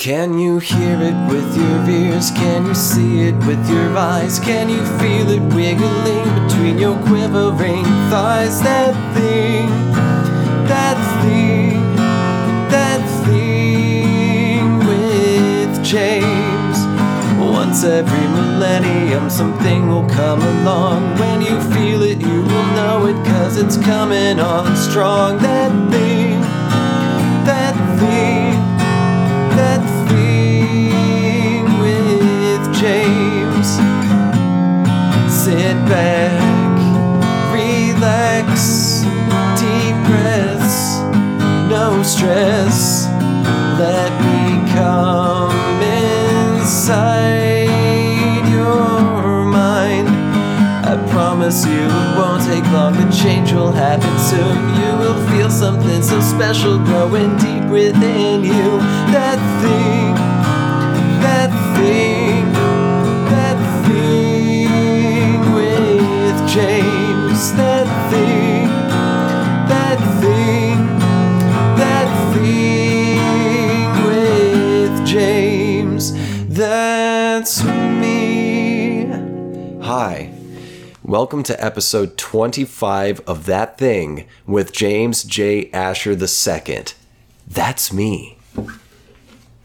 Can you hear it with your ears? Can you see it with your eyes? Can you feel it wiggling between your quivering thighs? That thing, that thing, that thing with James. Once every millennium, something will come along. When you feel it, you will know it, cause it's coming on strong. That thing, that thing, Sit back, relax, deep breaths, no stress. Let me come inside your mind. I promise you it won't take long. The change will happen soon. You will feel something so special growing deep within you. That thing, Welcome to episode 25 of That Thing with James J. Asher II. That's me.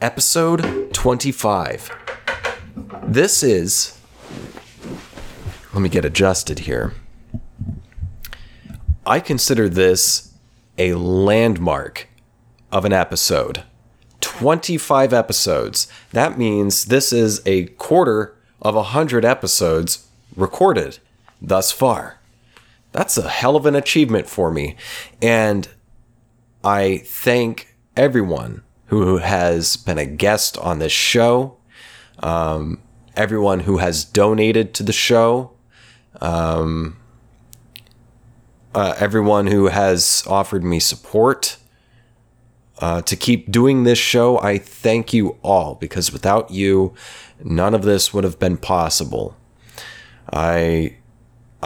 Episode 25. This is. Let me get adjusted here. I consider this a landmark of an episode. 25 episodes. That means this is a quarter of 100 episodes recorded thus far. That's a hell of an achievement for me. And I thank everyone who has been a guest on this show, um, everyone who has donated to the show, um, uh, everyone who has offered me support uh, to keep doing this show. I thank you all because without you, none of this would have been possible. I,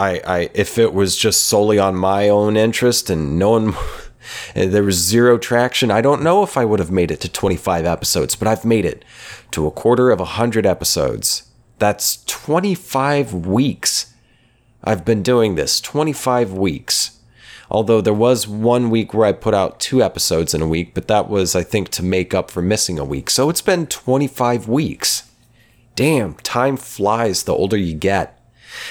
I, I, if it was just solely on my own interest and no one, there was zero traction, I don't know if I would have made it to 25 episodes, but I've made it to a quarter of a hundred episodes. That's 25 weeks. I've been doing this 25 weeks. Although there was one week where I put out two episodes in a week, but that was, I think, to make up for missing a week. So it's been 25 weeks. Damn, time flies the older you get.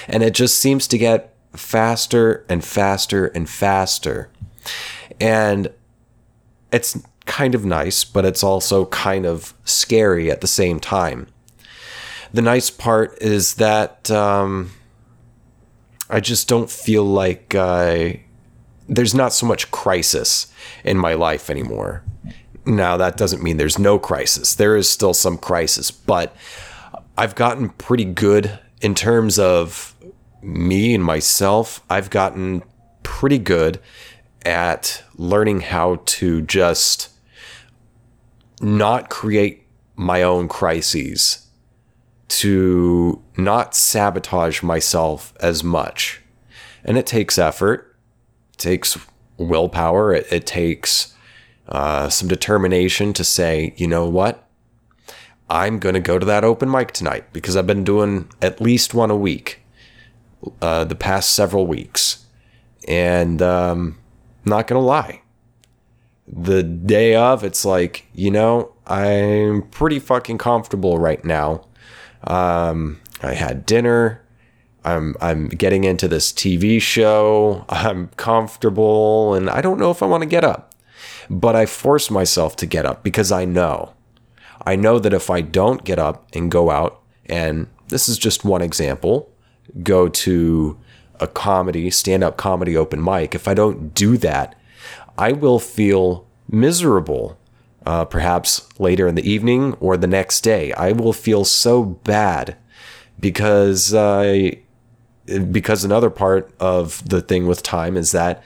And it just seems to get faster and faster and faster. And it's kind of nice, but it's also kind of scary at the same time. The nice part is that um, I just don't feel like I there's not so much crisis in my life anymore. Now, that doesn't mean there's no crisis. There is still some crisis, but I've gotten pretty good in terms of me and myself. I've gotten pretty good at learning how to just not create my own crises, to not sabotage myself as much. And it takes effort it takes willpower. It, it takes uh, some determination to say, you know what? I'm going to go to that open mic tonight because I've been doing at least one a week uh, the past several weeks. And um, not going to lie. The day of, it's like, you know, I'm pretty fucking comfortable right now. Um, I had dinner. I'm I'm getting into this TV show. I'm comfortable and I don't know if I want to get up. But I force myself to get up because I know. I know that if I don't get up and go out and this is just one example, go to a comedy, stand-up comedy open mic, if I don't do that, I will feel miserable. Uh, perhaps later in the evening or the next day, I will feel so bad because I because another part of the thing with time is that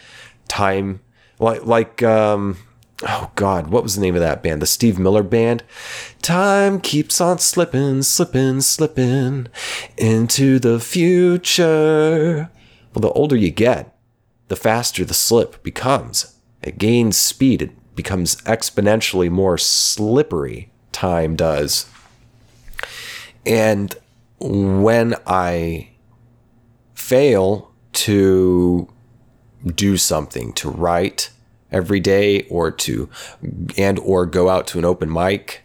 time like like um oh god what was the name of that band? The steve miller band? Time keeps on slipping slipping slipping into the future. Well the older you get the faster the slip becomes. It gains speed. It becomes exponentially more slippery time does. And when I fail to do something, to write every day or to and or go out to an open mic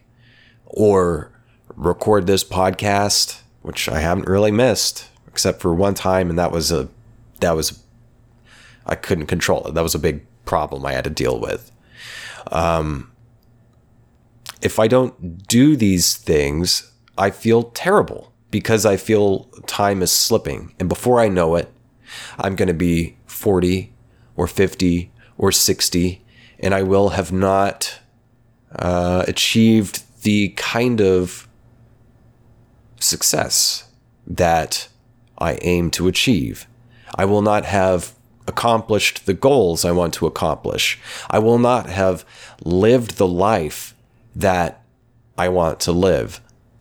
or record this podcast, which I haven't really missed except for one time and that was a that was I couldn't control it. That was a big problem I had to deal with. Um, if I don't do these things, I feel terrible because I feel time is slipping. And before I know it, I'm going to be 40 or 50 or 60, and I will have not uh, achieved the kind of success that I aim to achieve. I will not have accomplished the goals I want to accomplish. I will not have lived the life that I want to live.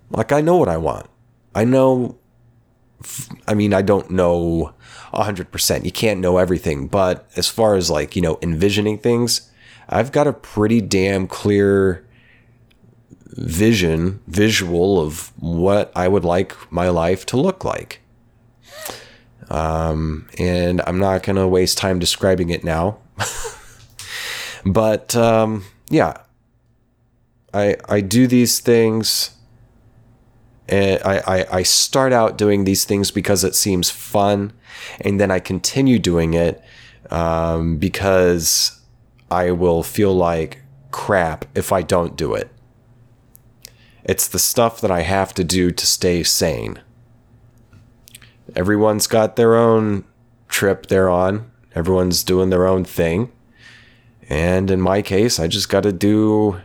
Like, I know what I want. I know, I mean, I don't know 100%. You can't know everything. But as far as like, you know, envisioning things, I've got a pretty damn clear vision, visual of what I would like my life to look like. Um, and I'm not going to waste time describing it now. but um, yeah, I, I do these things. And I, I, I start out doing these things because it seems fun. And then I continue doing it um, because I will feel like crap if I don't do it. It's the stuff that I have to do to stay sane everyone's got their own trip they're on. Everyone's doing their own thing. And in my case, I just got to do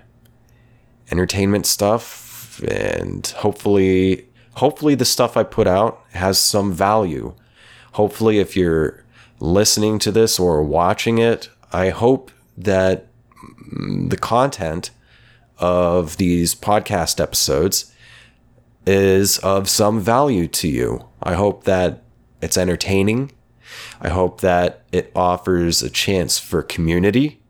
entertainment stuff and hopefully hopefully the stuff I put out has some value. Hopefully if you're listening to this or watching it, I hope that the content of these podcast episodes is of some value to you. I hope that it's entertaining. I hope that it offers a chance for community.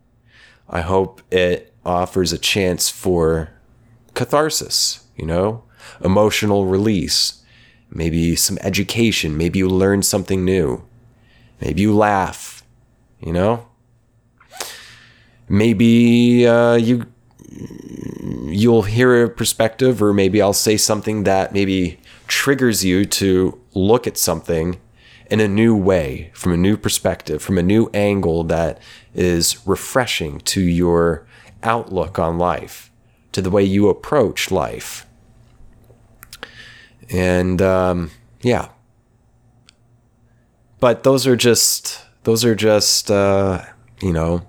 I hope it offers a chance for catharsis, you know, emotional release, maybe some education, maybe you learn something new, maybe you laugh, you know, maybe uh, you you'll hear a perspective, or maybe I'll say something that maybe triggers you to look at something in a new way, from a new perspective, from a new angle that is refreshing to your outlook on life, to the way you approach life. And um, yeah. But those are just, those are just, uh, you know,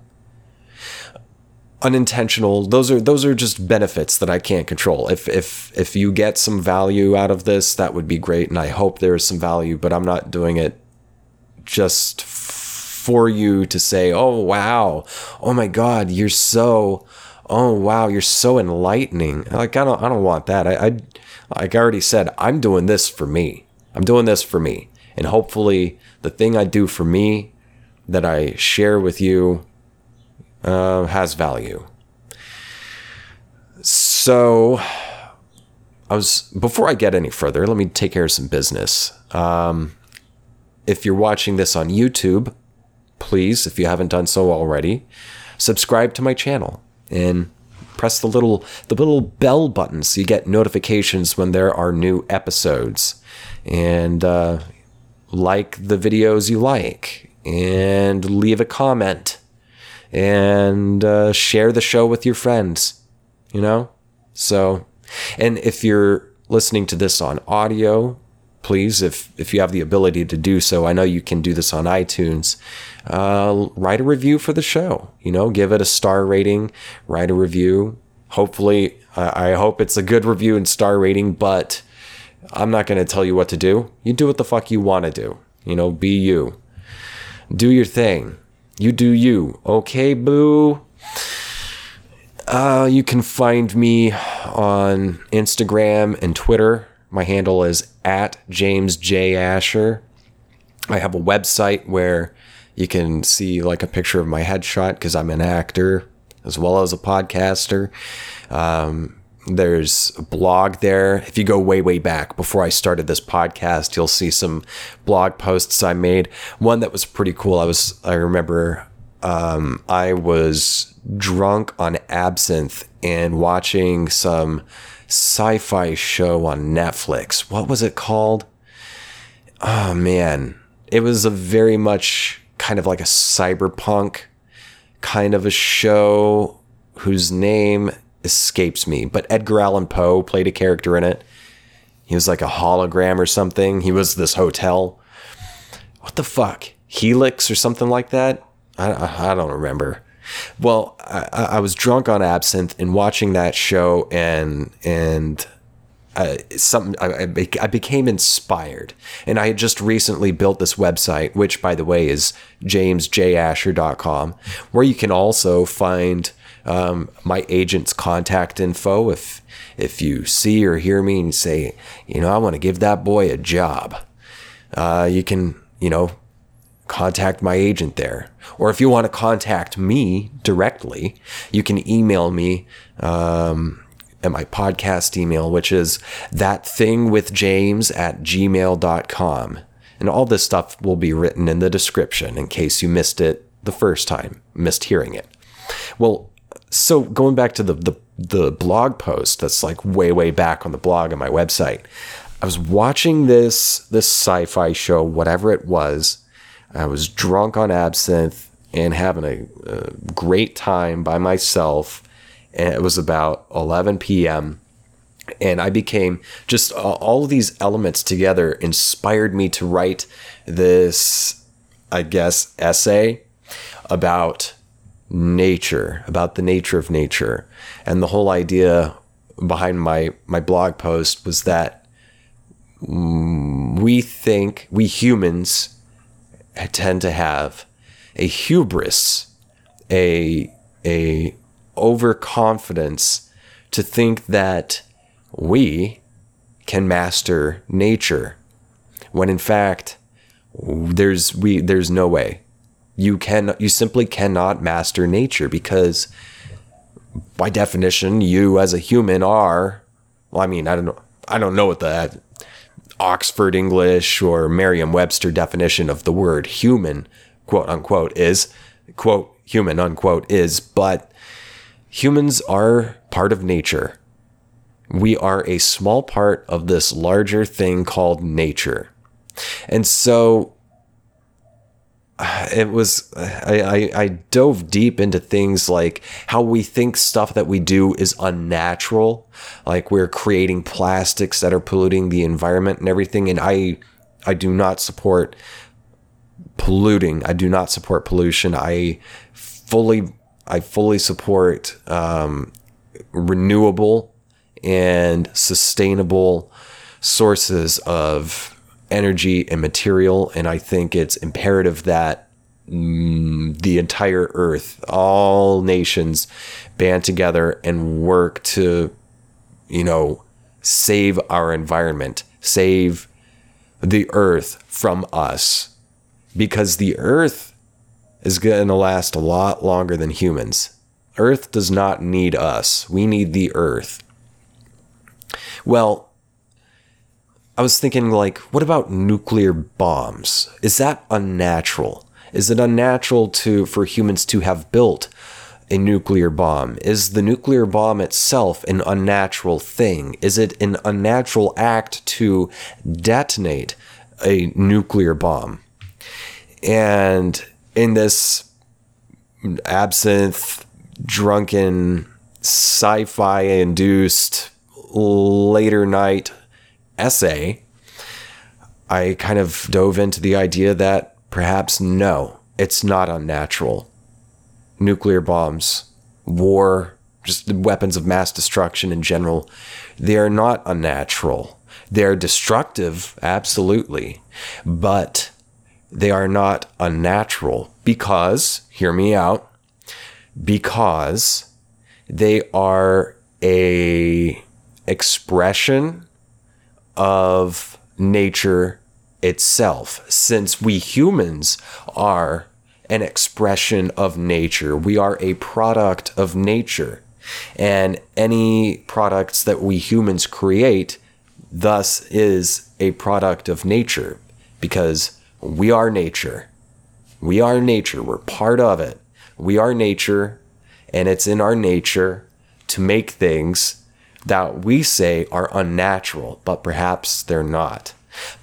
unintentional those are those are just benefits that I can't control. If if if you get some value out of this, that would be great and I hope there is some value, but I'm not doing it just for you to say, "Oh wow. Oh my god, you're so oh wow, you're so enlightening." Like I don't I don't want that. I I like I already said, I'm doing this for me. I'm doing this for me. And hopefully the thing I do for me that I share with you uh, has value. So, I was before I get any further, let me take care of some business. Um, if you're watching this on YouTube, please, if you haven't done so already, subscribe to my channel and press the little the little bell button so you get notifications when there are new episodes and uh, like the videos you like and leave a comment and uh, share the show with your friends, you know? So, and if you're listening to this on audio, please, if, if you have the ability to do so, I know you can do this on iTunes, uh, write a review for the show, you know, give it a star rating, write a review. Hopefully, I, I hope it's a good review and star rating, but I'm not going to tell you what to do. You do what the fuck you want to do. You know, be you. Do your thing. You do you. Okay, boo? Uh, you can find me on Instagram and Twitter. My handle is at James J. Asher. I have a website where you can see like a picture of my headshot because I'm an actor as well as a podcaster. Um, there's a blog there. If you go way, way back before I started this podcast, you'll see some blog posts I made. One that was pretty cool. I was, I remember, um, I was drunk on absinthe and watching some sci-fi show on Netflix. What was it called? Oh man, it was a very much kind of like a cyberpunk kind of a show whose name escapes me, but Edgar Allan Poe played a character in it. He was like a hologram or something. He was this hotel. What the fuck? Helix or something like that? I, I don't remember. Well, I, I was drunk on absinthe and watching that show, and and uh, something I, I became inspired, and I had just recently built this website, which, by the way, is jamesjasher.com, where you can also find um, my agent's contact info if if you see or hear me and say, you know, I want to give that boy a job. Uh, you can, you know, contact my agent there. Or if you want to contact me directly, you can email me um, at my podcast email, which is that thing with James at gmail.com. And all this stuff will be written in the description in case you missed it the first time, missed hearing it. Well, so going back to the, the, the blog post that's like way, way back on the blog on my website, I was watching this this sci-fi show, whatever it was, I was drunk on absinthe and having a, a great time by myself. And it was about 11 p.m. And I became just all of these elements together inspired me to write this, I guess, essay about nature, about the nature of nature. And the whole idea behind my, my blog post was that we think, we humans, tend to have a hubris, a a overconfidence to think that we can master nature when in fact there's we there's no way. You can you simply cannot master nature because by definition you as a human are well i mean i don't know i don't know what the Oxford English or Merriam Webster definition of the word human, quote unquote, is, quote, human, unquote, is, but humans are part of nature. We are a small part of this larger thing called nature. And so it was I, I, I dove deep into things like how we think stuff that we do is unnatural like we're creating plastics that are polluting the environment and everything and i i do not support polluting i do not support pollution i fully i fully support um, renewable and sustainable sources of energy and material. And I think it's imperative that mm, the entire earth, all nations, band together and work to, you know, save our environment, save the earth from us. Because the earth is going to last a lot longer than humans. Earth does not need us. We need the earth. Well, I was thinking, like, what about nuclear bombs? Is that unnatural? Is it unnatural to for humans to have built a nuclear bomb? Is the nuclear bomb itself an unnatural thing? Is it an unnatural act to detonate a nuclear bomb? And in this absinthe, drunken, sci fi induced later night essay, I kind of dove into the idea that perhaps no, it's not unnatural. Nuclear bombs, war, just weapons of mass destruction in general, they are not unnatural. They're destructive, absolutely, but they are not unnatural because, hear me out, because they are a expression of nature itself, since we humans are an expression of nature. We are a product of nature. And any products that we humans create, thus, is a product of nature because we are nature. We are nature. We're part of it. We are nature, and it's in our nature to make things that we say are unnatural, but perhaps they're not.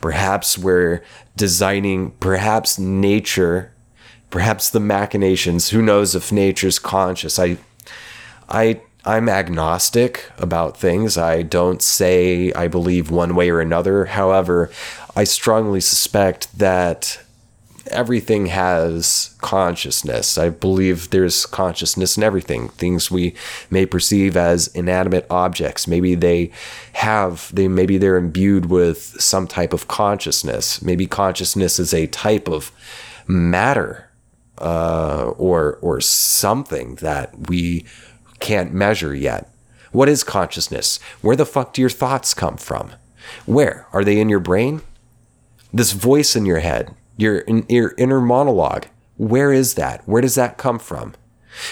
Perhaps we're designing, perhaps nature, perhaps the machinations. Who knows if nature's conscious? I, I, I'm agnostic about things. I don't say I believe one way or another. However, I strongly suspect that everything has consciousness. I believe there's consciousness in everything. Things we may perceive as inanimate objects, maybe they have they maybe they're imbued with some type of consciousness. Maybe consciousness is a type of matter uh, or or something that we can't measure yet. What is consciousness? Where the fuck do your thoughts come from? Where are they in your brain? This voice in your head your, your inner monologue. Where is that? Where does that come from?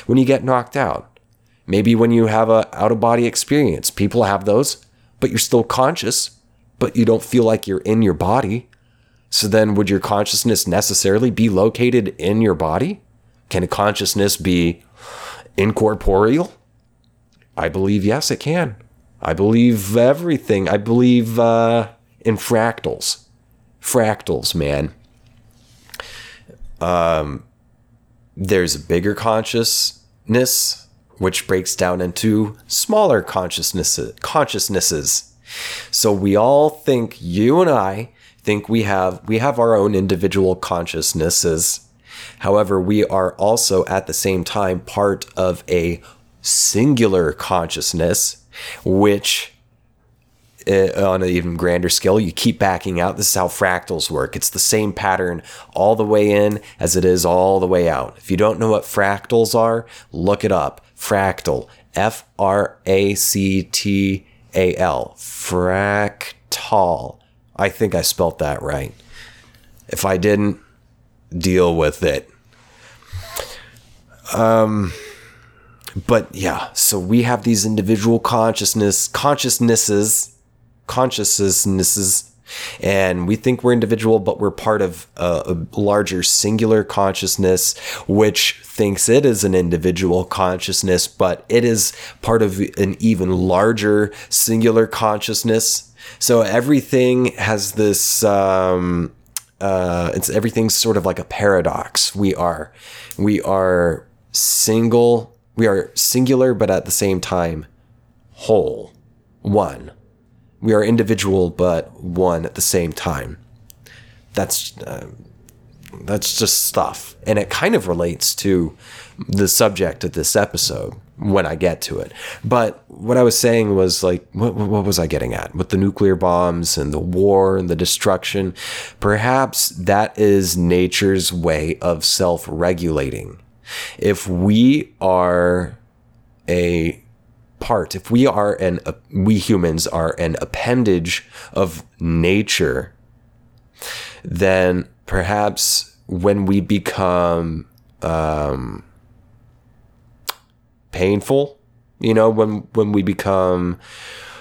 When you get knocked out, maybe when you have a out of body experience, people have those, but you're still conscious, but you don't feel like you're in your body. So then would your consciousness necessarily be located in your body? Can a consciousness be incorporeal? I believe yes, it can. I believe everything. I believe uh, in fractals. Fractals, man um, there's a bigger consciousness, which breaks down into smaller consciousnesses. consciousnesses. So we all think, you and I think we have we have our own individual consciousnesses. However, we are also at the same time part of a singular consciousness, which uh, on an even grander scale, you keep backing out. This is how fractals work. It's the same pattern all the way in as it is all the way out. If you don't know what fractals are, look it up. Fractal. F R A C T A L. Fractal. I think I spelt that right. If I didn't, deal with it. Um but yeah, so we have these individual consciousness consciousnesses consciousnesses and we think we're individual but we're part of a, a, larger singular consciousness which thinks it is an individual consciousness but it is part of an even larger singular consciousness. So everything has this um, uh, it's everything's sort of like a paradox. We are we are single we are singular but at the same time whole one we are individual but one at the same time. That's uh, that's just stuff, and it kind of relates to the subject of this episode when I get to it. But what I was saying was like, what, what was I getting at with the nuclear bombs and the war and the destruction? Perhaps that is nature's way of self regulating. If we are a part, if we are an, uh, we humans are an appendage of nature, then perhaps when we become um, painful, you know, when when we become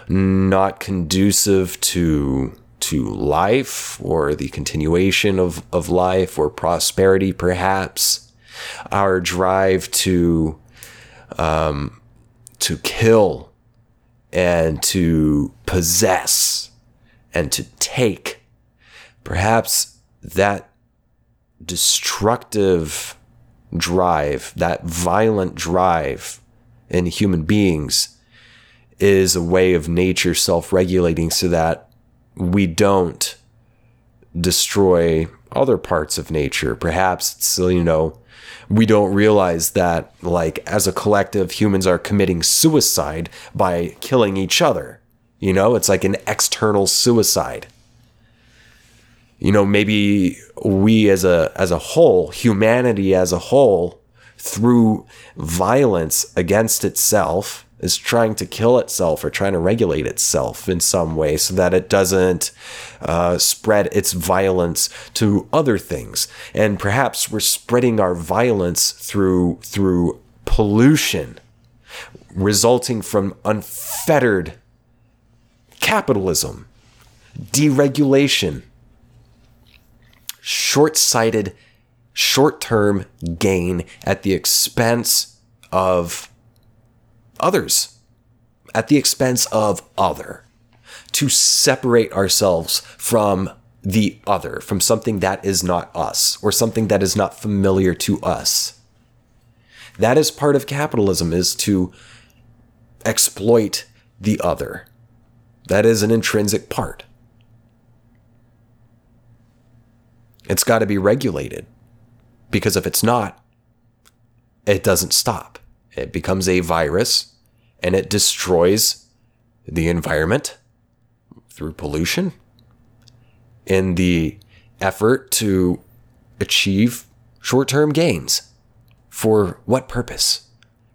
not conducive to to life or the continuation of, of life or prosperity, perhaps our drive to um, to kill and to possess and to take. Perhaps that destructive drive, that violent drive in human beings is a way of nature self regulating so that we don't destroy other parts of nature. Perhaps it's, you know, we don't realize that, like, as a collective, humans are committing suicide by killing each other. You know, it's like an external suicide. You know, maybe we as a as a whole, humanity as a whole, through violence against itself, is trying to kill itself or trying to regulate itself in some way so that it doesn't uh, spread its violence to other things. And perhaps we're spreading our violence through through pollution resulting from unfettered capitalism, deregulation, short sighted, short term gain at the expense of others, at the expense of other, to separate ourselves from the other, from something that is not us or something that is not familiar to us. That is part of capitalism is to exploit the other. That is an intrinsic part. It's got to be regulated because if it's not, it doesn't stop. It becomes a virus and it destroys the environment through pollution in the effort to achieve short term gains. For what purpose?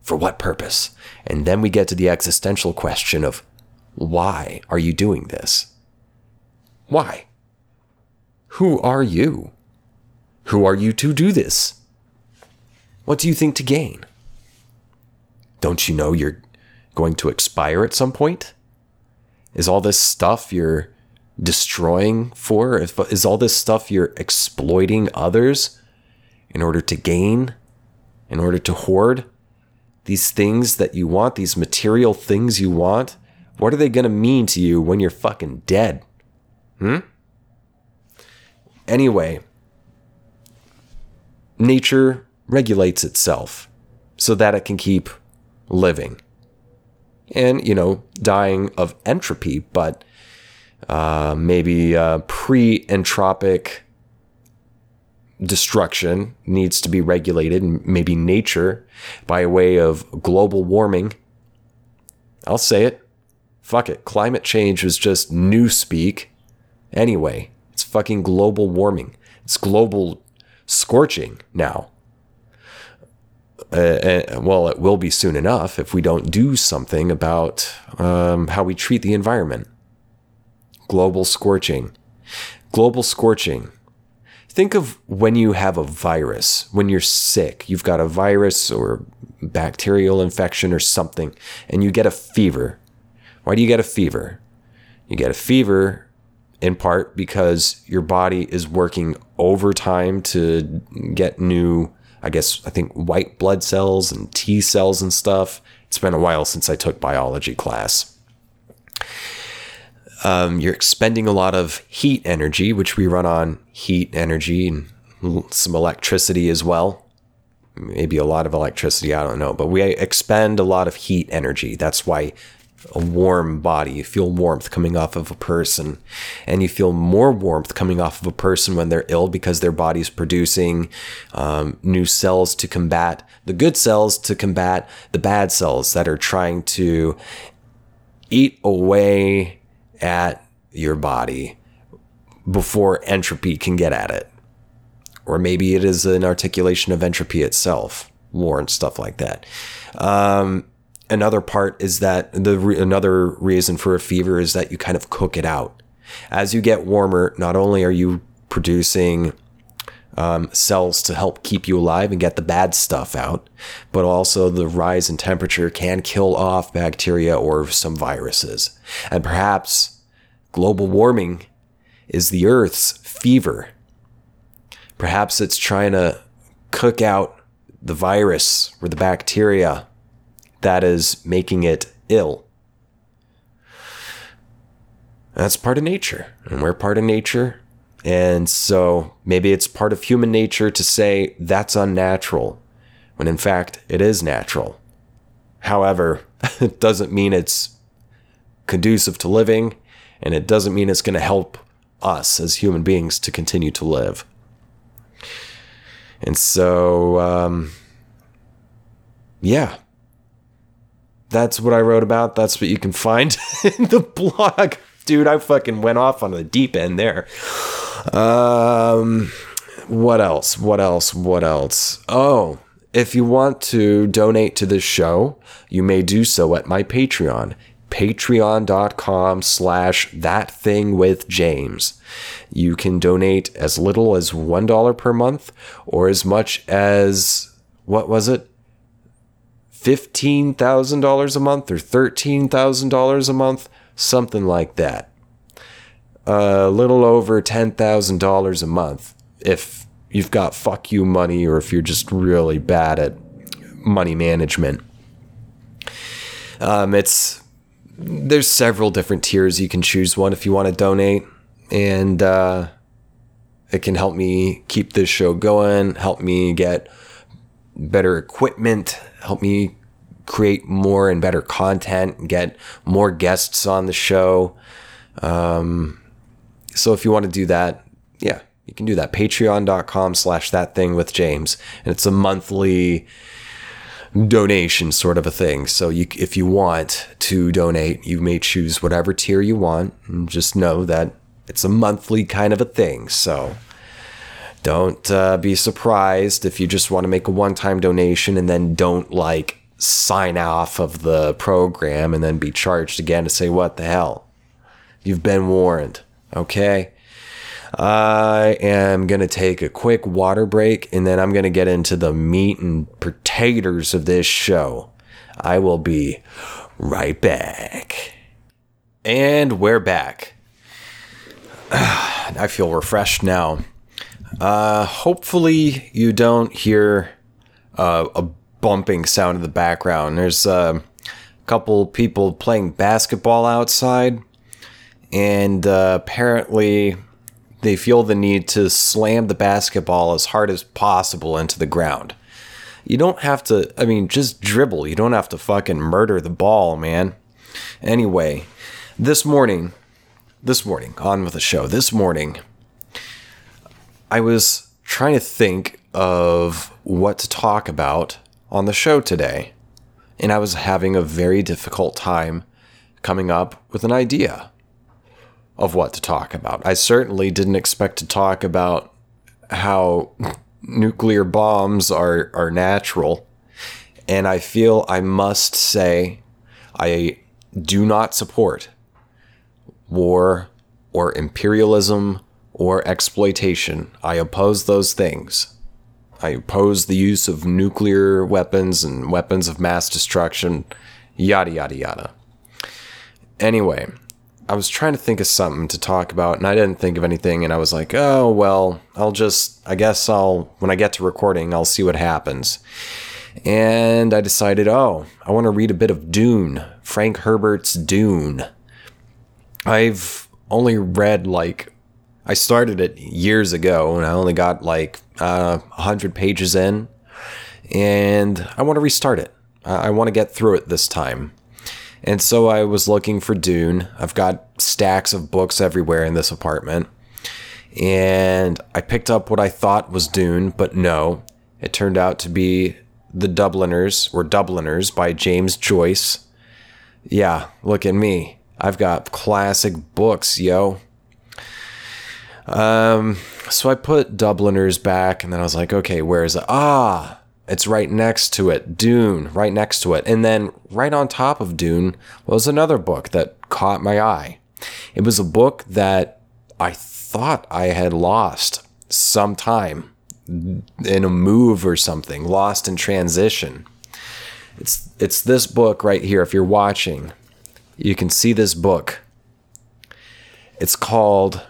For what purpose? And then we get to the existential question of why are you doing this? Why? Who are you? Who are you to do this? What do you think to gain? Don't you know you're going to expire at some point? Is all this stuff you're destroying for? Is all this stuff you're exploiting others in order to gain, in order to hoard these things that you want, these material things you want? What are they going to mean to you when you're fucking dead? Hmm? Anyway, nature regulates itself so that it can keep living and, you know, dying of entropy, but uh, maybe uh, pre entropic destruction needs to be regulated, maybe nature by way of global warming. I'll say it. Fuck it. Climate change was just new speak. Anyway, it's fucking global warming. It's global scorching now. Uh, uh, well, it will be soon enough if we don't do something about um, how we treat the environment global scorching. Global scorching. Think of when you have a virus, when you're sick, you've got a virus or bacterial infection or something, and you get a fever. Why do you get a fever? You get a fever in part because your body is working overtime to get new, I guess, I think white blood cells and T cells and stuff. It's been a while since I took biology class. Um, you're expending a lot of heat energy, which we run on heat energy and some electricity as well. Maybe a lot of electricity, I don't know. But we expend a lot of heat energy. That's why a warm body, you feel warmth coming off of a person, and you feel more warmth coming off of a person when they're ill because their body's producing um, new cells to combat the good cells to combat the bad cells that are trying to eat away at your body before entropy can get at it. Or maybe it is an articulation of entropy itself, war and stuff like that. Um, another part is that the re- another reason for a fever is that you kind of cook it out. As you get warmer, not only are you producing um, cells to help keep you alive and get the bad stuff out, but also the rise in temperature can kill off bacteria or some viruses. And perhaps global warming is the Earth's fever. Perhaps it's trying to cook out the virus or the bacteria that is making it ill. That's part of nature, and we're part of nature, and so maybe it's part of human nature to say that's unnatural, when in fact it is natural. However, it doesn't mean it's conducive to living, and it doesn't mean it's going to help us as human beings to continue to live. And so, um, yeah, that's what I wrote about. That's what you can find in the blog. Dude, I fucking went off on the deep end there. Um, what else? What else? What else? Oh, if you want to donate to this show, you may do so at my Patreon, patreon.com slash that thing with James. You can donate as little as $1 per month or as much as, what was it? $15,000 a month or $13,000 a month, something like that. A little over $10,000 a month if you've got fuck you money or if you're just really bad at money management. Um, it's there's several different tiers you can choose one if you want to donate and uh, it can help me keep this show going help me get better equipment help me create more and better content get more guests on the show um, so if you want to do that yeah you can do that patreon.com slash that thing with james and it's a monthly donation sort of a thing. So you, if you want to donate, you may choose whatever tier you want. And just know that it's a monthly kind of a thing. So don't uh, be surprised if you just want to make a one-time donation and then don't like sign off of the program and then be charged again to say what the hell. You've been warned. Okay. I am going to take a quick water break and then I'm going to get into the meat and potatoes of this show. I will be right back. And we're back. I feel refreshed now. Uh, hopefully, you don't hear uh, a bumping sound in the background. There's uh, a couple people playing basketball outside, and uh, apparently, they feel the need to slam the basketball as hard as possible into the ground. You don't have to, I mean, just dribble. You don't have to fucking murder the ball, man. Anyway, this morning, this morning, on with the show. This morning, I was trying to think of what to talk about on the show today. And I was having a very difficult time coming up with an idea of what to talk about. I certainly didn't expect to talk about how nuclear bombs are, are natural. And I feel I must say I do not support war or imperialism or exploitation. I oppose those things. I oppose the use of nuclear weapons and weapons of mass destruction, yada, yada, yada. Anyway, I was trying to think of something to talk about and I didn't think of anything and I was like, "Oh, well, I'll just I guess I'll when I get to recording, I'll see what happens." And I decided, "Oh, I want to read a bit of Dune, Frank Herbert's Dune." I've only read like I started it years ago and I only got like uh, 100 pages in and I want to restart it. I want to get through it this time. And so I was looking for Dune. I've got stacks of books everywhere in this apartment. And I picked up what I thought was Dune, but no, it turned out to be The Dubliners or Dubliners by James Joyce. Yeah, look at me. I've got classic books, yo. Um, so I put Dubliners back and then I was like, okay, where is it? Ah, it's right next to it, Dune, right next to it. And then right on top of Dune was another book that caught my eye. It was a book that I thought I had lost sometime in a move or something, lost in transition. It's it's this book right here if you're watching. You can see this book. It's called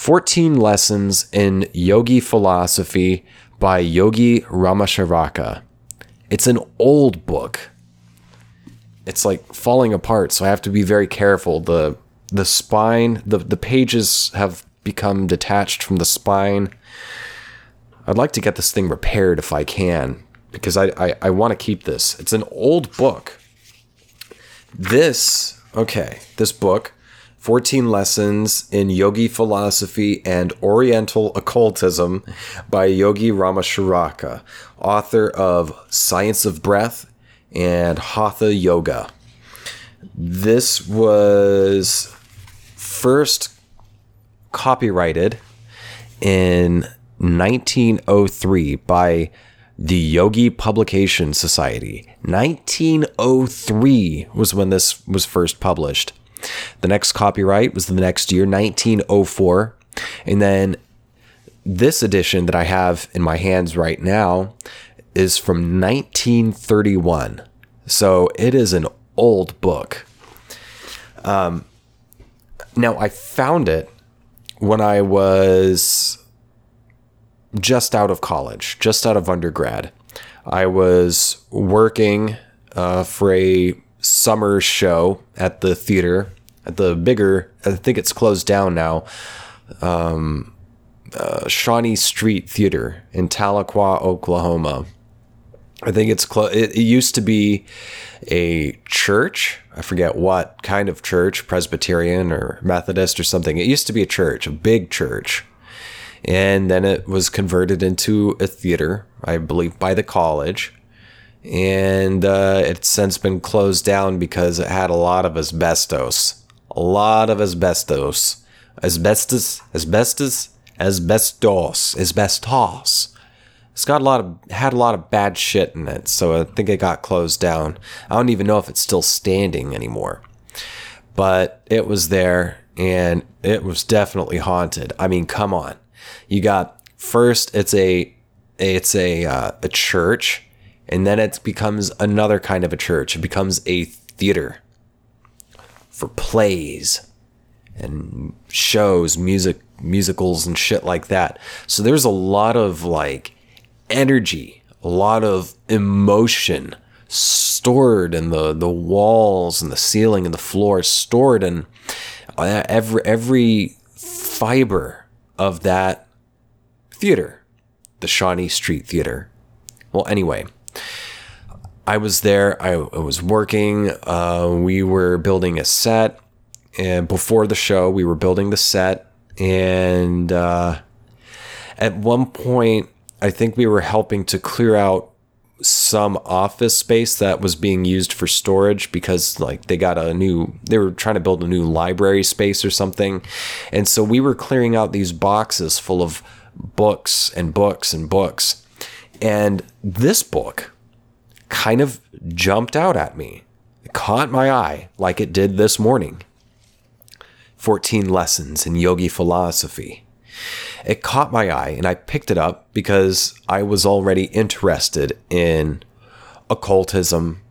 14 Lessons in Yogi Philosophy by Yogi Ramacharaka. It's an old book. It's like falling apart, so I have to be very careful. The the spine, the, the pages have become detached from the spine. I'd like to get this thing repaired if I can, because I, I, I want to keep this. It's an old book. This, okay, this book 14 Lessons in Yogi Philosophy and Oriental Occultism by Yogi Ramacharaka, author of Science of Breath and Hatha Yoga. This was first copyrighted in 1903 by the Yogi Publication Society. 1903 was when this was first published. The next copyright was the next year, 1904. And then this edition that I have in my hands right now is from 1931. So it is an old book. Um, now, I found it when I was just out of college, just out of undergrad. I was working uh, for a summer show at the theater, at the bigger, I think it's closed down now, um, uh, Shawnee Street Theater in Tahlequah, Oklahoma. I think it's close. It, it used to be a church. I forget what kind of church, Presbyterian or Methodist or something. It used to be a church, a big church. And then it was converted into a theater, I believe, by the college. And uh, it's since been closed down because it had a lot of asbestos. A lot of asbestos. Asbestos, asbestos, asbestos, asbestos it's got a lot of had a lot of bad shit in it, so I think it got closed down. I don't even know if it's still standing anymore. But it was there and it was definitely haunted. I mean, come on. You got first it's a it's a uh, a church and then it becomes another kind of a church. It becomes a theater for plays and shows, music musicals and shit like that. So there's a lot of like energy, a lot of emotion stored in the, the walls and the ceiling and the floor, stored in uh, every, every fiber of that theater, the Shawnee Street Theater. Well, anyway, I was there. I, I was working. Uh, we were building a set. And before the show, we were building the set. And uh, at one point, I think we were helping to clear out some office space that was being used for storage because like they got a new they were trying to build a new library space or something and so we were clearing out these boxes full of books and books and books and this book kind of jumped out at me it caught my eye like it did this morning 14 lessons in yogi philosophy it caught my eye and I picked it up because I was already interested in occultism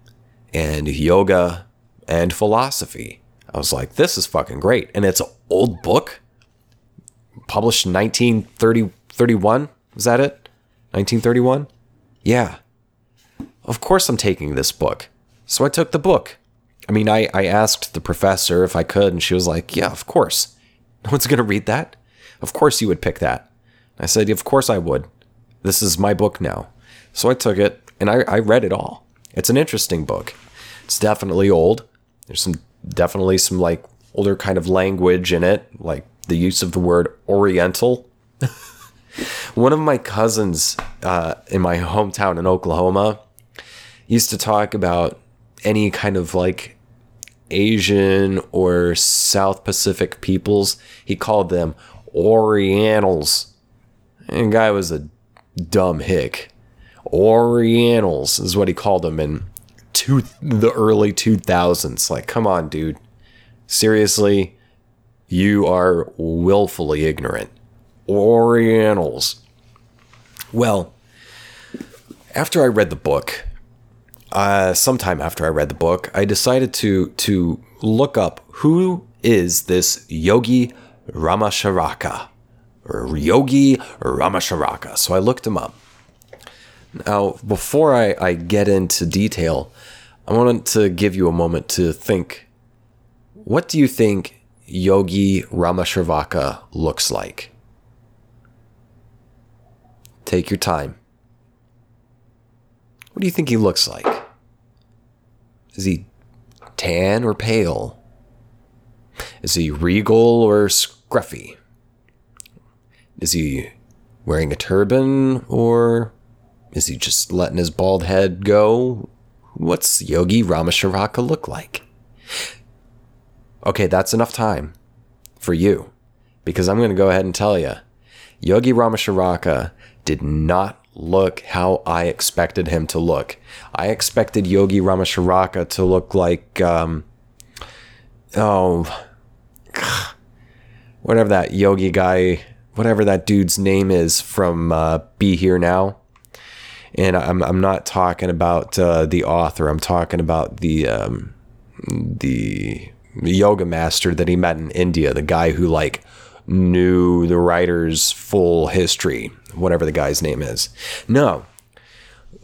and yoga and philosophy. I was like, this is fucking great. And it's an old book published in 1931. Is that it? 1931? Yeah. Of course I'm taking this book. So I took the book. I mean, I, I asked the professor if I could, and she was like, yeah, of course. No one's going to read that. Of course you would pick that. I said, Of course I would. This is my book now. So I took it and I, I read it all. It's an interesting book. It's definitely old. There's some definitely some like older kind of language in it, like the use of the word Oriental. One of my cousins uh, in my hometown in Oklahoma used to talk about any kind of like Asian or South Pacific peoples. He called them Orientals. And guy was a dumb hick. Orientals is what he called them in two, the early 2000s. Like, come on, dude. Seriously, you are willfully ignorant. Orientals. Well, after I read the book, uh, sometime after I read the book, I decided to to look up who is this Yogi Ramasharaka or Yogi Ramasharaka. So I looked him up. Now, before I, I get into detail, I wanted to give you a moment to think what do you think Yogi Ramasharaka looks like? Take your time. What do you think he looks like? Is he tan or pale? Is he regal or scruffy? Is he wearing a turban or is he just letting his bald head go? What's Yogi Ramacharaka look like? Okay, that's enough time for you because I'm going to go ahead and tell you Yogi Ramacharaka did not look how I expected him to look. I expected Yogi Ramacharaka to look like, um, oh, whatever that yogi guy, whatever that dude's name is from uh, Be Here Now. and I'm I'm not talking about uh, the author. I'm talking about the um, the yoga master that he met in India, the guy who like knew the writer's full history, whatever the guy's name is. No,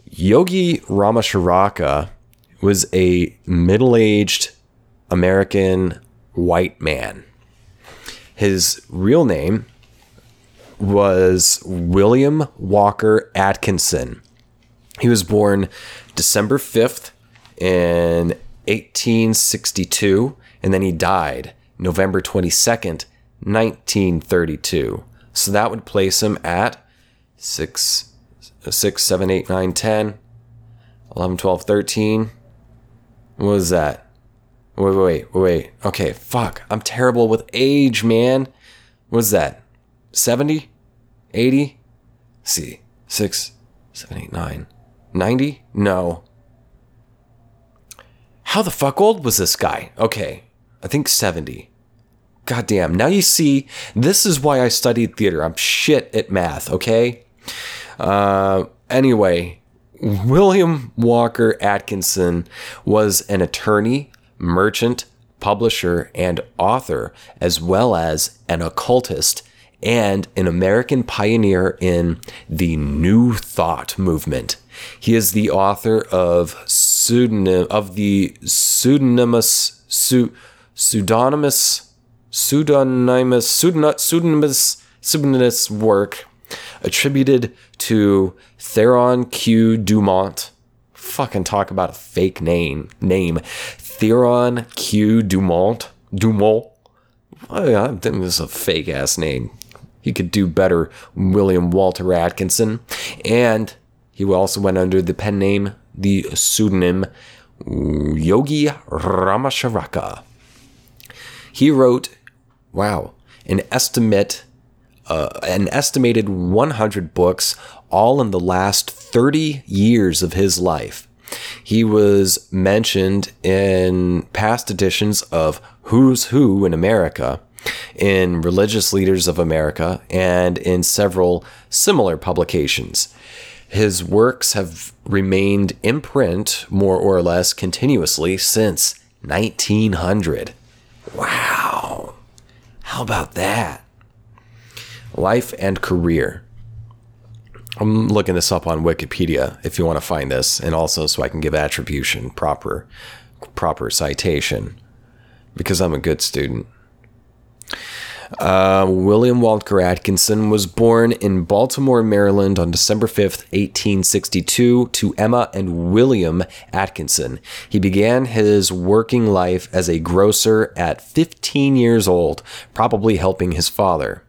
Yogi Ramacharaka was a middle-aged American white man. His real name was William Walker Atkinson. He was born December 5th in 1862, and then he died November 22nd, 1932. So that would place him at 6, 6 7, 8, 9, 10, 11, 12, 13. What was that? Wait, wait, wait, wait. Okay, fuck. I'm terrible with age, man. What's that? 70? 80? see. 6, 7, 8, 9. 90? No. How the fuck old was this guy? Okay, I think 70. Goddamn. Now you see, this is why I studied theater. I'm shit at math, okay? Uh, anyway, William Walker Atkinson was an attorney, merchant, publisher, and author, as well as an occultist and an American pioneer in the New Thought movement. He is the author of pseudonym of the pseudonymous su, pseudonymous pseudonymous pseudonymous pseudonymous work attributed to Theron Q. Dumont. Fucking talk about a fake name. Name Theron Q. Dumont. Dumont. Oh, I think this is a fake ass name. He could do better, William Walter Atkinson. And he also went under the pen name, the pseudonym Yogi Ramacharaka. He wrote, wow, an estimate, uh, an estimated 100 books, all in the last 30 years of his life. He was mentioned in past editions of Who's Who in America, in Religious Leaders of America, and in several similar publications. His works have remained in print more or less continuously since 1900. Wow. How about that? Life and career. I'm looking this up on Wikipedia if you want to find this, and also so I can give attribution proper proper citation because I'm a good student. Uh, William Walker Atkinson was born in Baltimore, Maryland on December 5th, 1862, to Emma and William Atkinson. He began his working life as a grocer at 15 years old, probably helping his father.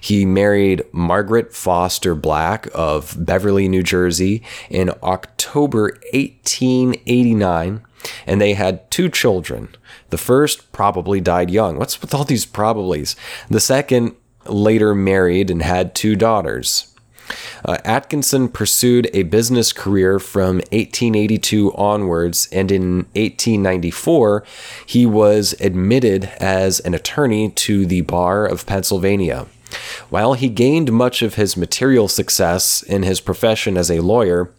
He married Margaret Foster Black of Beverly, New Jersey in October 1889, and they had two children. The first probably died young. What's with all these probablys? The second later married and had two daughters. Uh, Atkinson pursued a business career from 1882 onwards, and in 1894, he was admitted as an attorney to the Bar of Pennsylvania. While he gained much of his material success in his profession as a lawyer,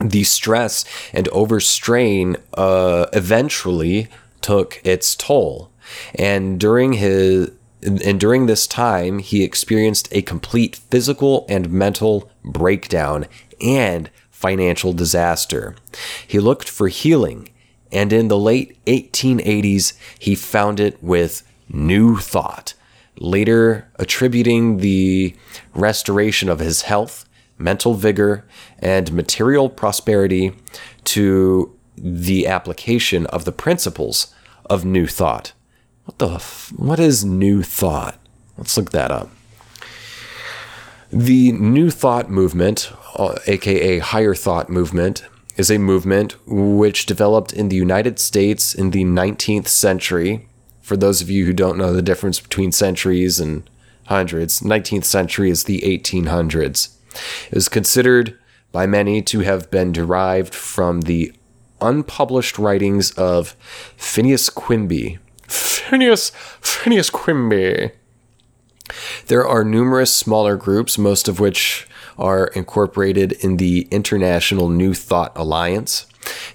the stress and overstrain uh, eventually took its toll. And during his and during this time, he experienced a complete physical and mental breakdown and financial disaster. He looked for healing, and in the late 1880s, he found it with New Thought, later attributing the restoration of his health, mental vigor, and material prosperity to the application of the principles of New Thought. What the f- what is New Thought? Let's look that up. The New Thought movement, uh, aka Higher Thought movement, is a movement which developed in the United States in the 19th century for those of you who don't know the difference between centuries and hundreds, 19th century is the 1800s. It was considered by many to have been derived from the unpublished writings of Phineas Quimby. Phineas, Phineas Quimby. There are numerous smaller groups, most of which are incorporated in the International New Thought Alliance.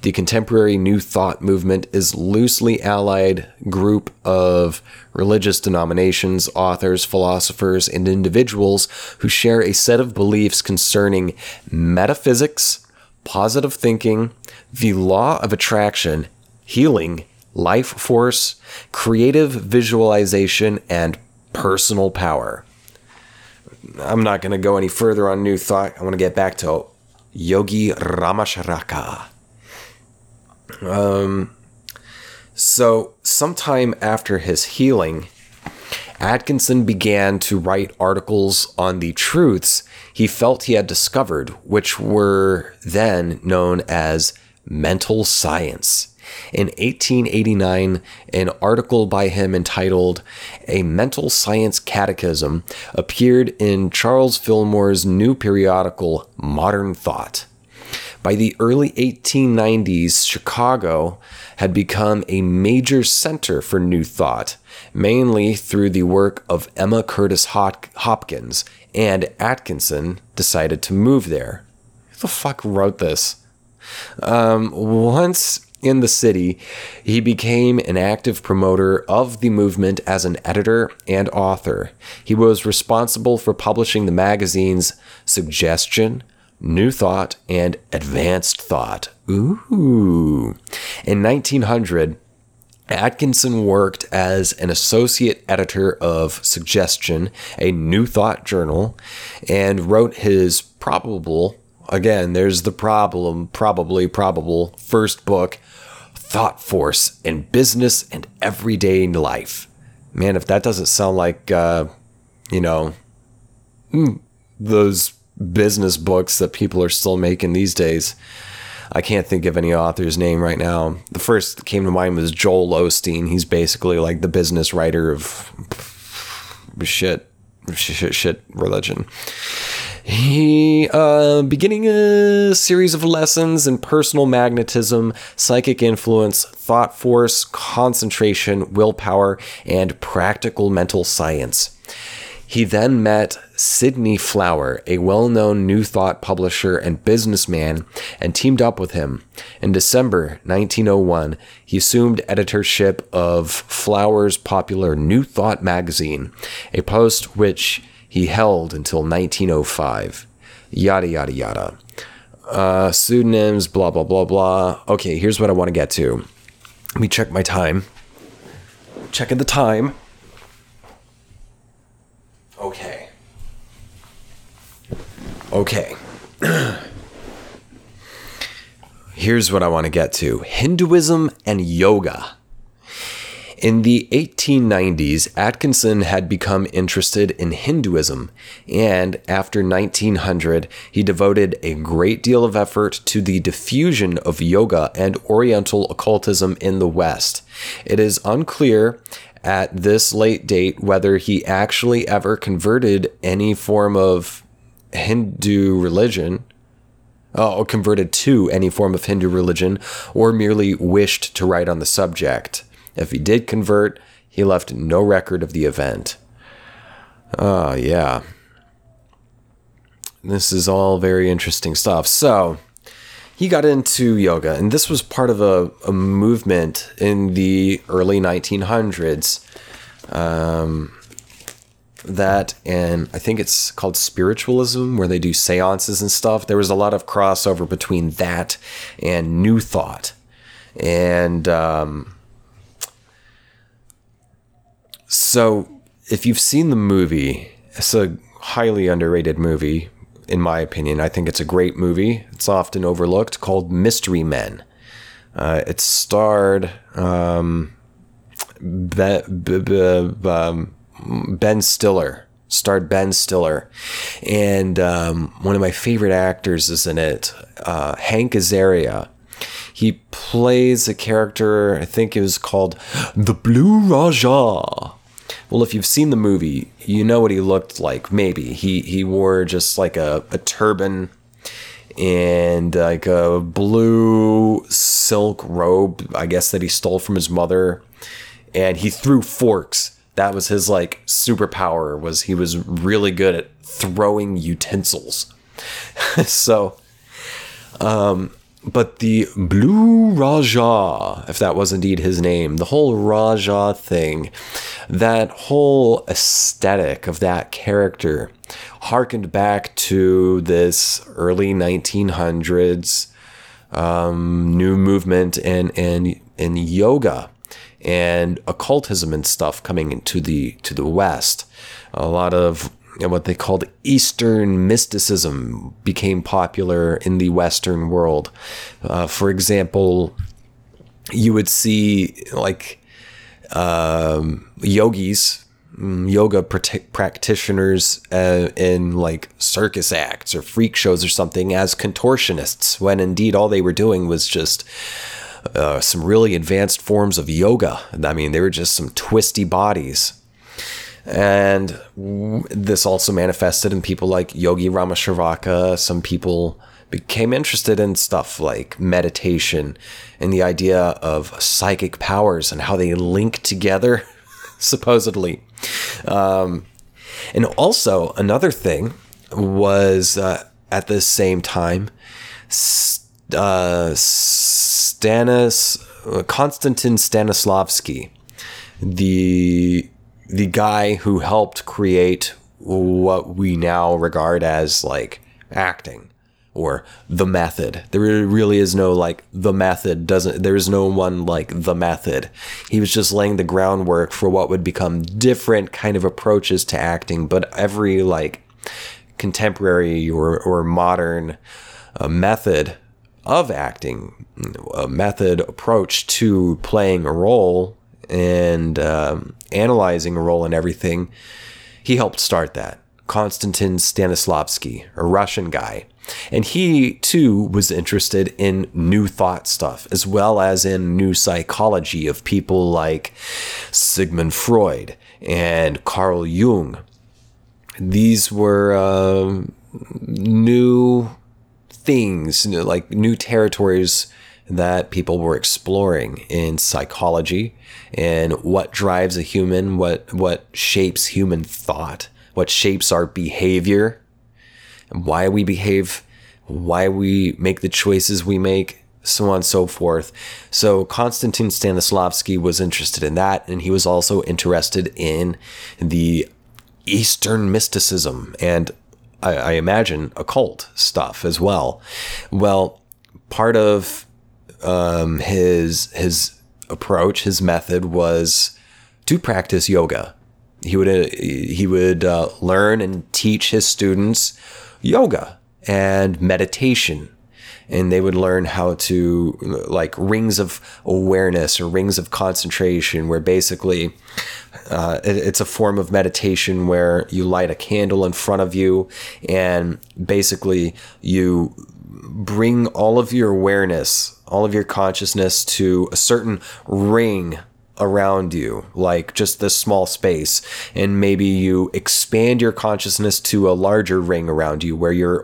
The contemporary New Thought movement is loosely allied group of religious denominations, authors, philosophers, and individuals who share a set of beliefs concerning metaphysics, positive thinking, the law of attraction, healing, life force, creative visualization, and personal power. I'm not going to go any further on New Thought. I want to get back to Yogi Ramacharaka. Um, so, sometime after his healing, Atkinson began to write articles on the truths he felt he had discovered, which were then known as mental science. In 1889, an article by him entitled A Mental Science Catechism appeared in Charles Fillmore's new periodical Modern Thought. By the early 1890s, Chicago had become a major center for New Thought, mainly through the work of Emma Curtis Hopkins, and Atkinson decided to move there. Who the fuck wrote this? Um, once in the city, he became an active promoter of the movement as an editor and author. He was responsible for publishing the magazines Suggestion, New Thought, and Advanced Thought. Ooh. In 1900, Atkinson worked as an associate editor of Suggestion, a New Thought journal, and wrote his probable, again, there's the problem, probably probable, first book, thought force in business and everyday life. Man, if that doesn't sound like, uh, you know, hmm, those business books that people are still making these days. I can't think of any author's name right now. The first that came to mind was Joel Osteen. He's basically like the business writer of shit, shit, shit religion. He uh, beginning a series of lessons in personal magnetism, psychic influence, thought force, concentration, willpower, and practical mental science. He then met Sidney Flower, a well known New Thought publisher and businessman, and teamed up with him. In December 1901, he assumed editorship of Flower's popular New Thought magazine, a post which he held until 1905. Yada, yada, yada. Uh, pseudonyms, blah, blah, blah, blah. Okay, here's what I want to get to. Let me check my time. Checking the time. Okay. Okay. Here's what I want to get to Hinduism and yoga. In the 1890s, Atkinson had become interested in Hinduism, and after 1900, he devoted a great deal of effort to the diffusion of yoga and Oriental occultism in the West. It is unclear at this late date whether he actually ever converted any form of Hindu religion uh, converted to any form of Hindu religion, or merely wished to write on the subject. If he did convert, he left no record of the event. Oh, yeah. This is all very interesting stuff. So, he got into yoga, and this was part of a, a movement in the early 1900s. Um, that and I think it's called spiritualism, where they do seances and stuff. There was a lot of crossover between that and New Thought. And um, so, if you've seen the movie, it's a highly underrated movie, in my opinion. I think it's a great movie. It's often overlooked, called Mystery Men. Uh, it starred um, Be- Be- Be- um, Ben Stiller. Starred Ben Stiller, and um, one of my favorite actors is in it, uh, Hank Azaria. He plays a character, I think it was called the Blue Raja. Well, if you've seen the movie, you know what he looked like. Maybe he he wore just like a, a turban and like a blue silk robe, I guess that he stole from his mother, and he threw forks. That was his like superpower. Was he was really good at throwing utensils. so, um, but the Blue Raja, if that was indeed his name, the whole Raja thing, that whole aesthetic of that character harkened back to this early 1900s um, new movement and in, in yoga and occultism and stuff coming into the to the West. A lot of what they called Eastern mysticism became popular in the Western world. Uh, for example, you would see like um, yogis, mm, yoga practitioners uh, in like circus acts or freak shows or something as contortionists, when indeed all they were doing was just. Uh, some really advanced forms of yoga. I mean, they were just some twisty bodies and this also manifested in people like Yogi Ramashrivaka. Some people became interested in stuff like meditation and the idea of psychic powers and how they link together, supposedly. Um, and also, another thing was uh, at the same time, uh, Stanis, Konstantin Stanislavski, the the guy who helped create what we now regard as like acting or the method. There really is no like the method doesn't there is no one like the method. He was just laying the groundwork for what would become different kind of approaches to acting, but every like contemporary or or modern uh, method of acting, a method approach to playing a role and um, analyzing a role in everything, he helped start that. Konstantin Stanislavski, a Russian guy. And he too was interested in new thought stuff, as well as in new psychology of people like Sigmund Freud and Carl Jung. These were uh, new things, like new territories that people were exploring in psychology and what drives a human, what what shapes human thought, what shapes our behavior, and why we behave, why we make the choices we make, so on and so forth. So Konstantin Stanislavski was interested in that, and he was also interested in the Eastern mysticism and I, I imagine occult stuff as well. Well, part of um, his his approach, his method was to practice yoga. He would uh, he would uh, learn and teach his students yoga and meditation, and they would learn how to like rings of awareness or rings of concentration, where basically uh, it, it's a form of meditation where you light a candle in front of you, and basically you bring all of your awareness all of your consciousness to a certain ring around you, like just this small space, and maybe you expand your consciousness to a larger ring around you where you're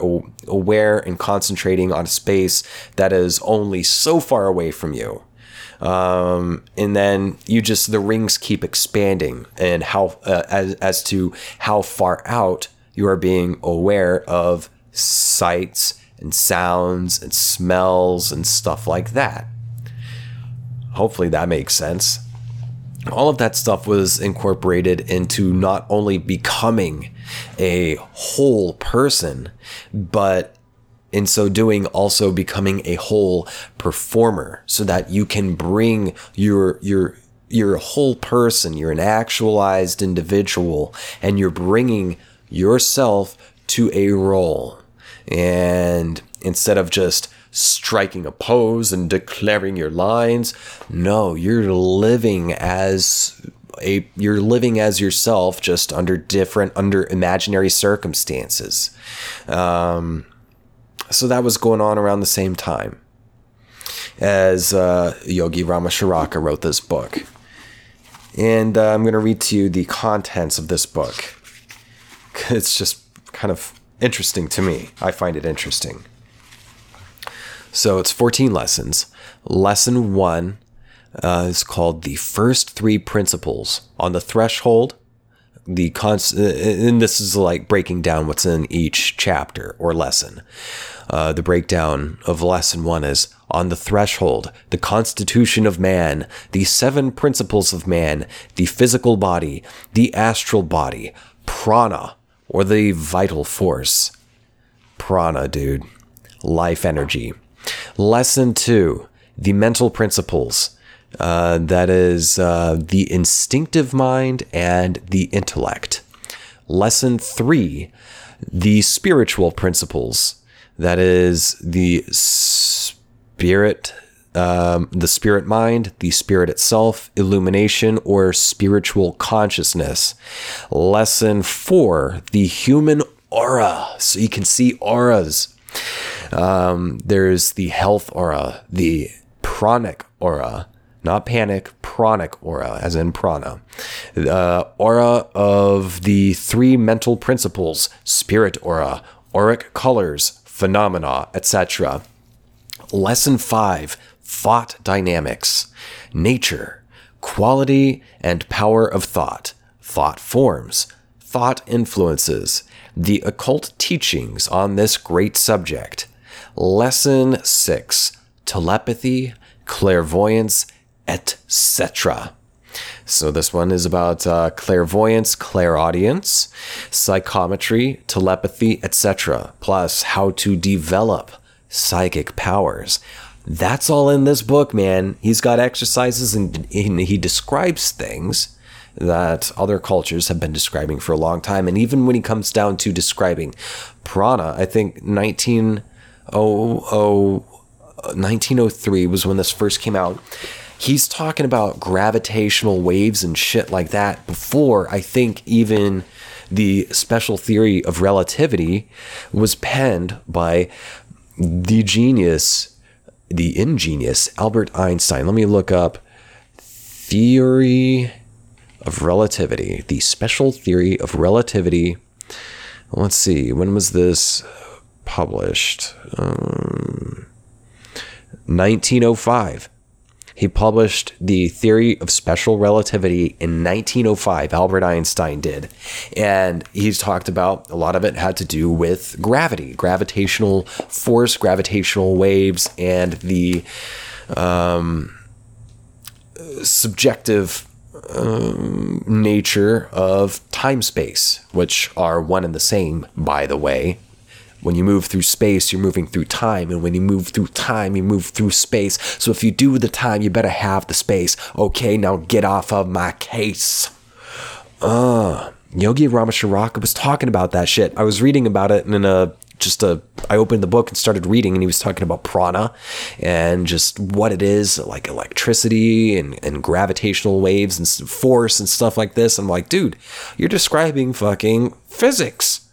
aware and concentrating on a space that is only so far away from you. Um, and then you just the rings keep expanding, and how uh, as as to how far out you are being aware of sights and sounds and smells and stuff like that. Hopefully that makes sense. All of that stuff was incorporated into not only becoming a whole person, but in so doing also becoming a whole performer so that you can bring your your you're a whole person you're an actualized individual and you're bringing yourself to a role and instead of just striking a pose and declaring your lines, no, you're living as a you're living as yourself just under different under imaginary circumstances. Um, so that was going on around the same time as uh, Yogi Ramashrivaka wrote this book. And uh, I'm going to read to you the contents of this book. It's just kind of interesting to me. I find it interesting. So it's 14 lessons. Lesson one uh, is called The First Three Principles on the Threshold. the const, and this is like breaking down what's in each chapter or lesson. Uh, the breakdown of lesson one is on the threshold, the constitution of man, the seven principles of man, the physical body, the astral body, prana, or the vital force. Prana, dude. Life energy. Lesson two, the mental principles. Uh, that is uh, the instinctive mind and the intellect. Lesson three, the spiritual principles. That is the spirit, um, the spirit mind, the spirit itself, illumination, or spiritual consciousness. Lesson four, the human aura. So you can see auras. Um, there's the health aura, the pranic aura, not panic, pranic aura, as in prana. Uh, aura of the three mental principles, spirit aura, auric colors, phenomena, etc. Lesson 5 Thought Dynamics Nature, Quality and Power of Thought, Thought Forms, Thought Influences, the occult teachings on this great subject. Lesson 6 Telepathy, Clairvoyance, etc. So this one is about uh, clairvoyance, clairaudience, psychometry, telepathy, etc. Plus how to develop psychic powers. That's all in this book, man. He's got exercises and he describes things that other cultures have been describing for a long time. And even when he comes down to describing prana, I think 1900, 1903 was when this first came out. He's talking about gravitational waves and shit like that before I think even the special theory of relativity was penned by the genius, the ingenious Albert Einstein. Let me look up theory of relativity, the special theory of relativity. Let's see, when was this published? Um, 1905. He published the theory of special relativity in 1905. Albert Einstein did. And he's talked about a lot of it had to do with gravity, gravitational force, gravitational waves, and the um, subjective um, nature of time space, which are one and the same, by the way. When you move through space, you're moving through time. And when you move through time, you move through space. So if you do the time, you better have the space. Okay, now get off of my case. Uh, Yogi Ramacharaka was talking about that shit. I was reading about it and in a just a I opened the book and started reading and he was talking about prana and just what it is like electricity and, and gravitational waves and force and stuff like this. I'm like, dude, you're describing fucking physics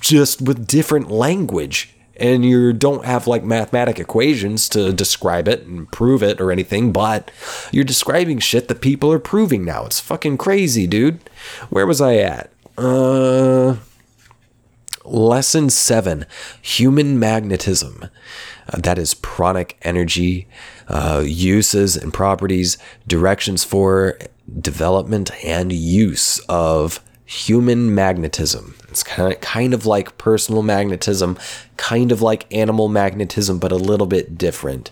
just with different language and you don't have like mathematic equations to describe it and prove it or anything, but you're describing shit that people are proving now. It's fucking crazy, dude. Where was I at? Uh lesson 7, human magnetism. Uh, that is pranic energy, uh, uses and properties, directions for development and use of human magnetism. It's kind of, kind of like personal magnetism, kind of like animal magnetism, but a little bit different.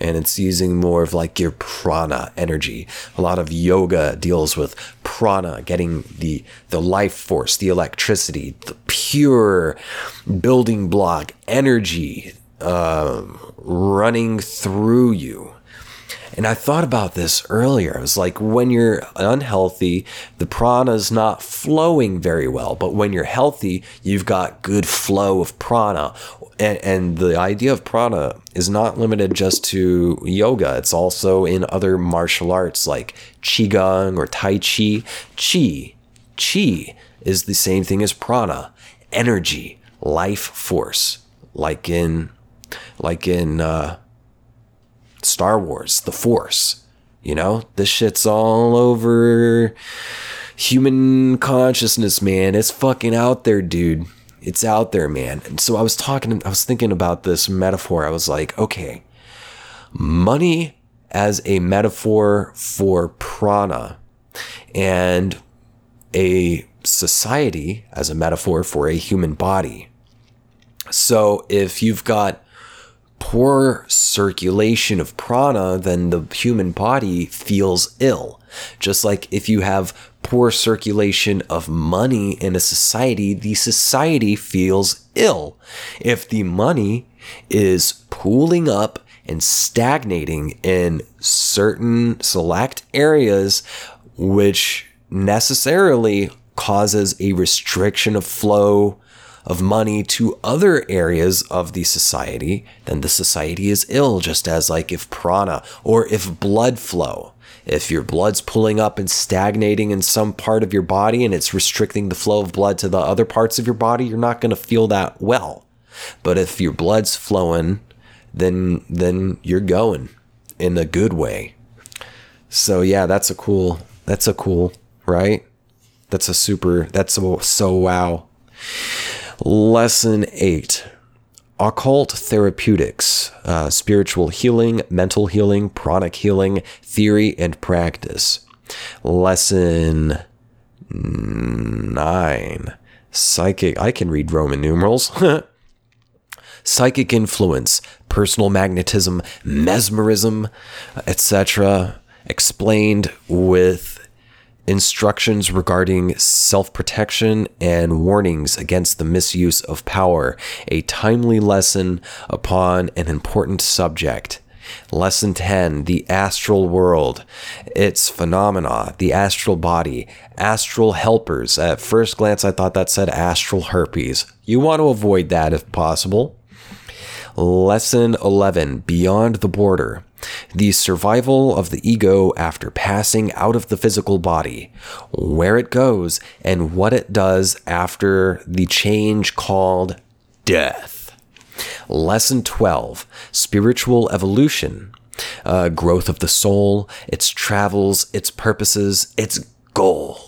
And it's using more of like your prana energy. A lot of yoga deals with prana, getting the the life force, the electricity, the pure building block energy uh, running through you. And I thought about this earlier. I was like, when you're unhealthy, the prana is not flowing very well. But when you're healthy, you've got good flow of prana. And, and the idea of prana is not limited just to yoga, it's also in other martial arts like Qigong or Tai Chi. Qi. Qi is the same thing as prana energy, life force, like in, like in, uh, Star Wars, the Force. You know, this shit's all over human consciousness, man. It's fucking out there, dude. It's out there, man. And so I was talking, I was thinking about this metaphor. I was like, okay, money as a metaphor for prana. And a society as a metaphor for a human body. So if you've got poor circulation of prana, then the human body feels ill. Just like if you have poor circulation of money in a society, the society feels ill. If the money is pooling up and stagnating in certain select areas, which necessarily causes a restriction of flow of money to other areas of the society, then the society is ill, just as like if prana or if blood flow. If your blood's pulling up and stagnating in some part of your body and it's restricting the flow of blood to the other parts of your body, you're not going to feel that well. But if your blood's flowing, then then you're going in a good way. So yeah, that's a cool that's a cool, right? That's a super that's a, so wow. Lesson 8 Occult Therapeutics, uh, Spiritual Healing, Mental Healing, Pranic Healing, Theory and Practice. Lesson 9 Psychic. I can read Roman numerals. Psychic influence, personal magnetism, mesmerism, etc. Explained with instructions regarding self protection and warnings against the misuse of power, a timely lesson upon an important subject. Lesson 10 The Astral World, its phenomena, the astral body, astral helpers. At first glance, I thought that said astral herpes. You want to avoid that if possible. Lesson 11 Beyond the Border the survival of the ego after passing out of the physical body, where it goes, and what it does after the change called death. Lesson 12 Spiritual Evolution, uh, growth of the soul, its travels, its purposes, its goal.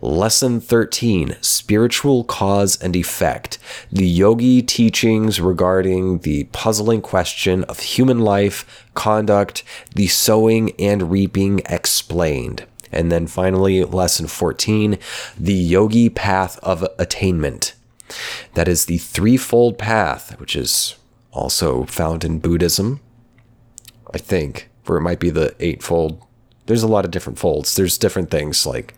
Lesson 13 Spiritual Cause and Effect. The yogi teachings regarding the puzzling question of human life, conduct, the sowing and reaping explained. And then finally, lesson 14 The Yogi Path of Attainment. That is the threefold path, which is also found in Buddhism, I think, or it might be the eightfold. There's a lot of different folds. There's different things like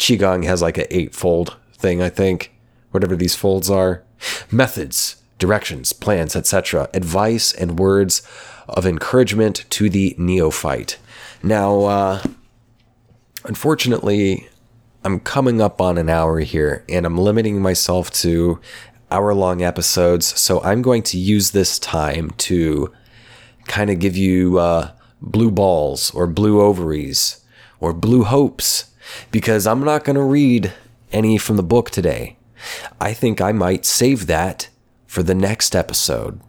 Qigong has like an eightfold thing, I think, whatever these folds are. Methods, directions, plans, etc. Advice and words of encouragement to the neophyte. Now, uh, unfortunately, I'm coming up on an hour here and I'm limiting myself to hour long episodes. So I'm going to use this time to kind of give you uh, blue balls or blue ovaries or blue hopes because I'm not going to read any from the book today. I think I might save that for the next episode.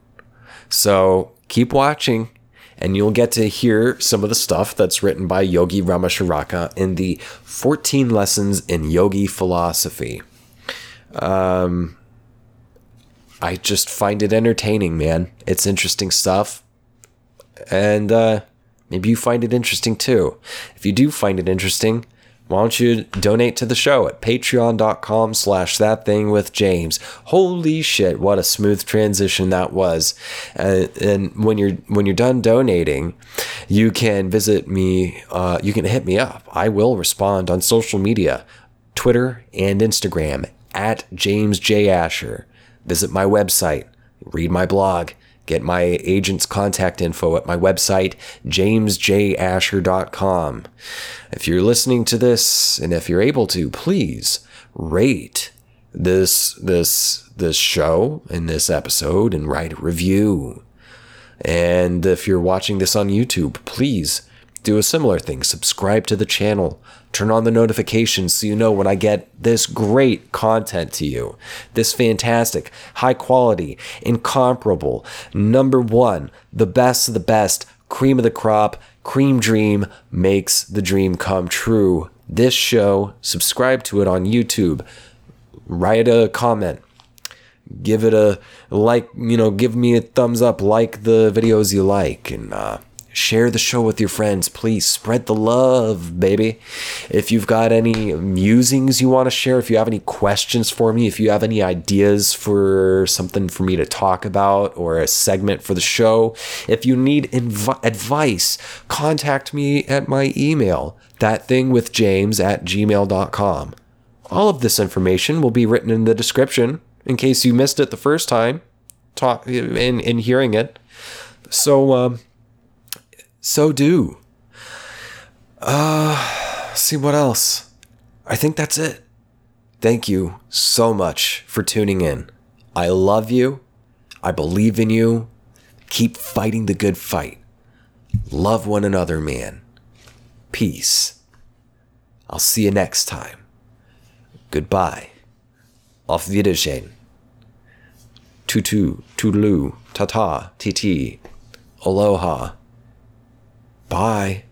So keep watching and you'll get to hear some of the stuff that's written by Yogi Ramacharaka in the 14 Lessons in Yogi Philosophy. Um, I just find it entertaining, man. It's interesting stuff. And uh, maybe you find it interesting too. If you do find it interesting, why don't you donate to the show at patreon.com slash that thing with James. Holy shit, what a smooth transition that was. Uh, and when you're when you're done donating, you can visit me, uh, you can hit me up. I will respond on social media, Twitter and Instagram at James J. Asher. Visit my website, read my blog, Get my agent's contact info at my website, jamesjasher.com. If you're listening to this, and if you're able to, please rate this this this show and this episode and write a review. And if you're watching this on YouTube, please do a similar thing. Subscribe to the channel. Turn on the notifications so you know when I get this great content to you. This fantastic, high quality, incomparable, number one, the best of the best, cream of the crop, cream dream makes the dream come true. This show, subscribe to it on YouTube. Write a comment. Give it a like, you know, give me a thumbs up, like the videos you like, and uh, Share the show with your friends. Please spread the love, baby. If you've got any musings you want to share, if you have any questions for me, if you have any ideas for something for me to talk about or a segment for the show, if you need inv- advice, contact me at my email, thatthingwithjames at gmail.com. All of this information will be written in the description in case you missed it the first time talk in, in hearing it. So, um, so do. Uh, see what else. I think that's it. Thank you so much for tuning in. I love you. I believe in you. Keep fighting the good fight. Love one another, man. Peace. I'll see you next time. Goodbye. Auf Wiedersehen. Tutu, toodaloo, ta-ta, tt, aloha. Bye.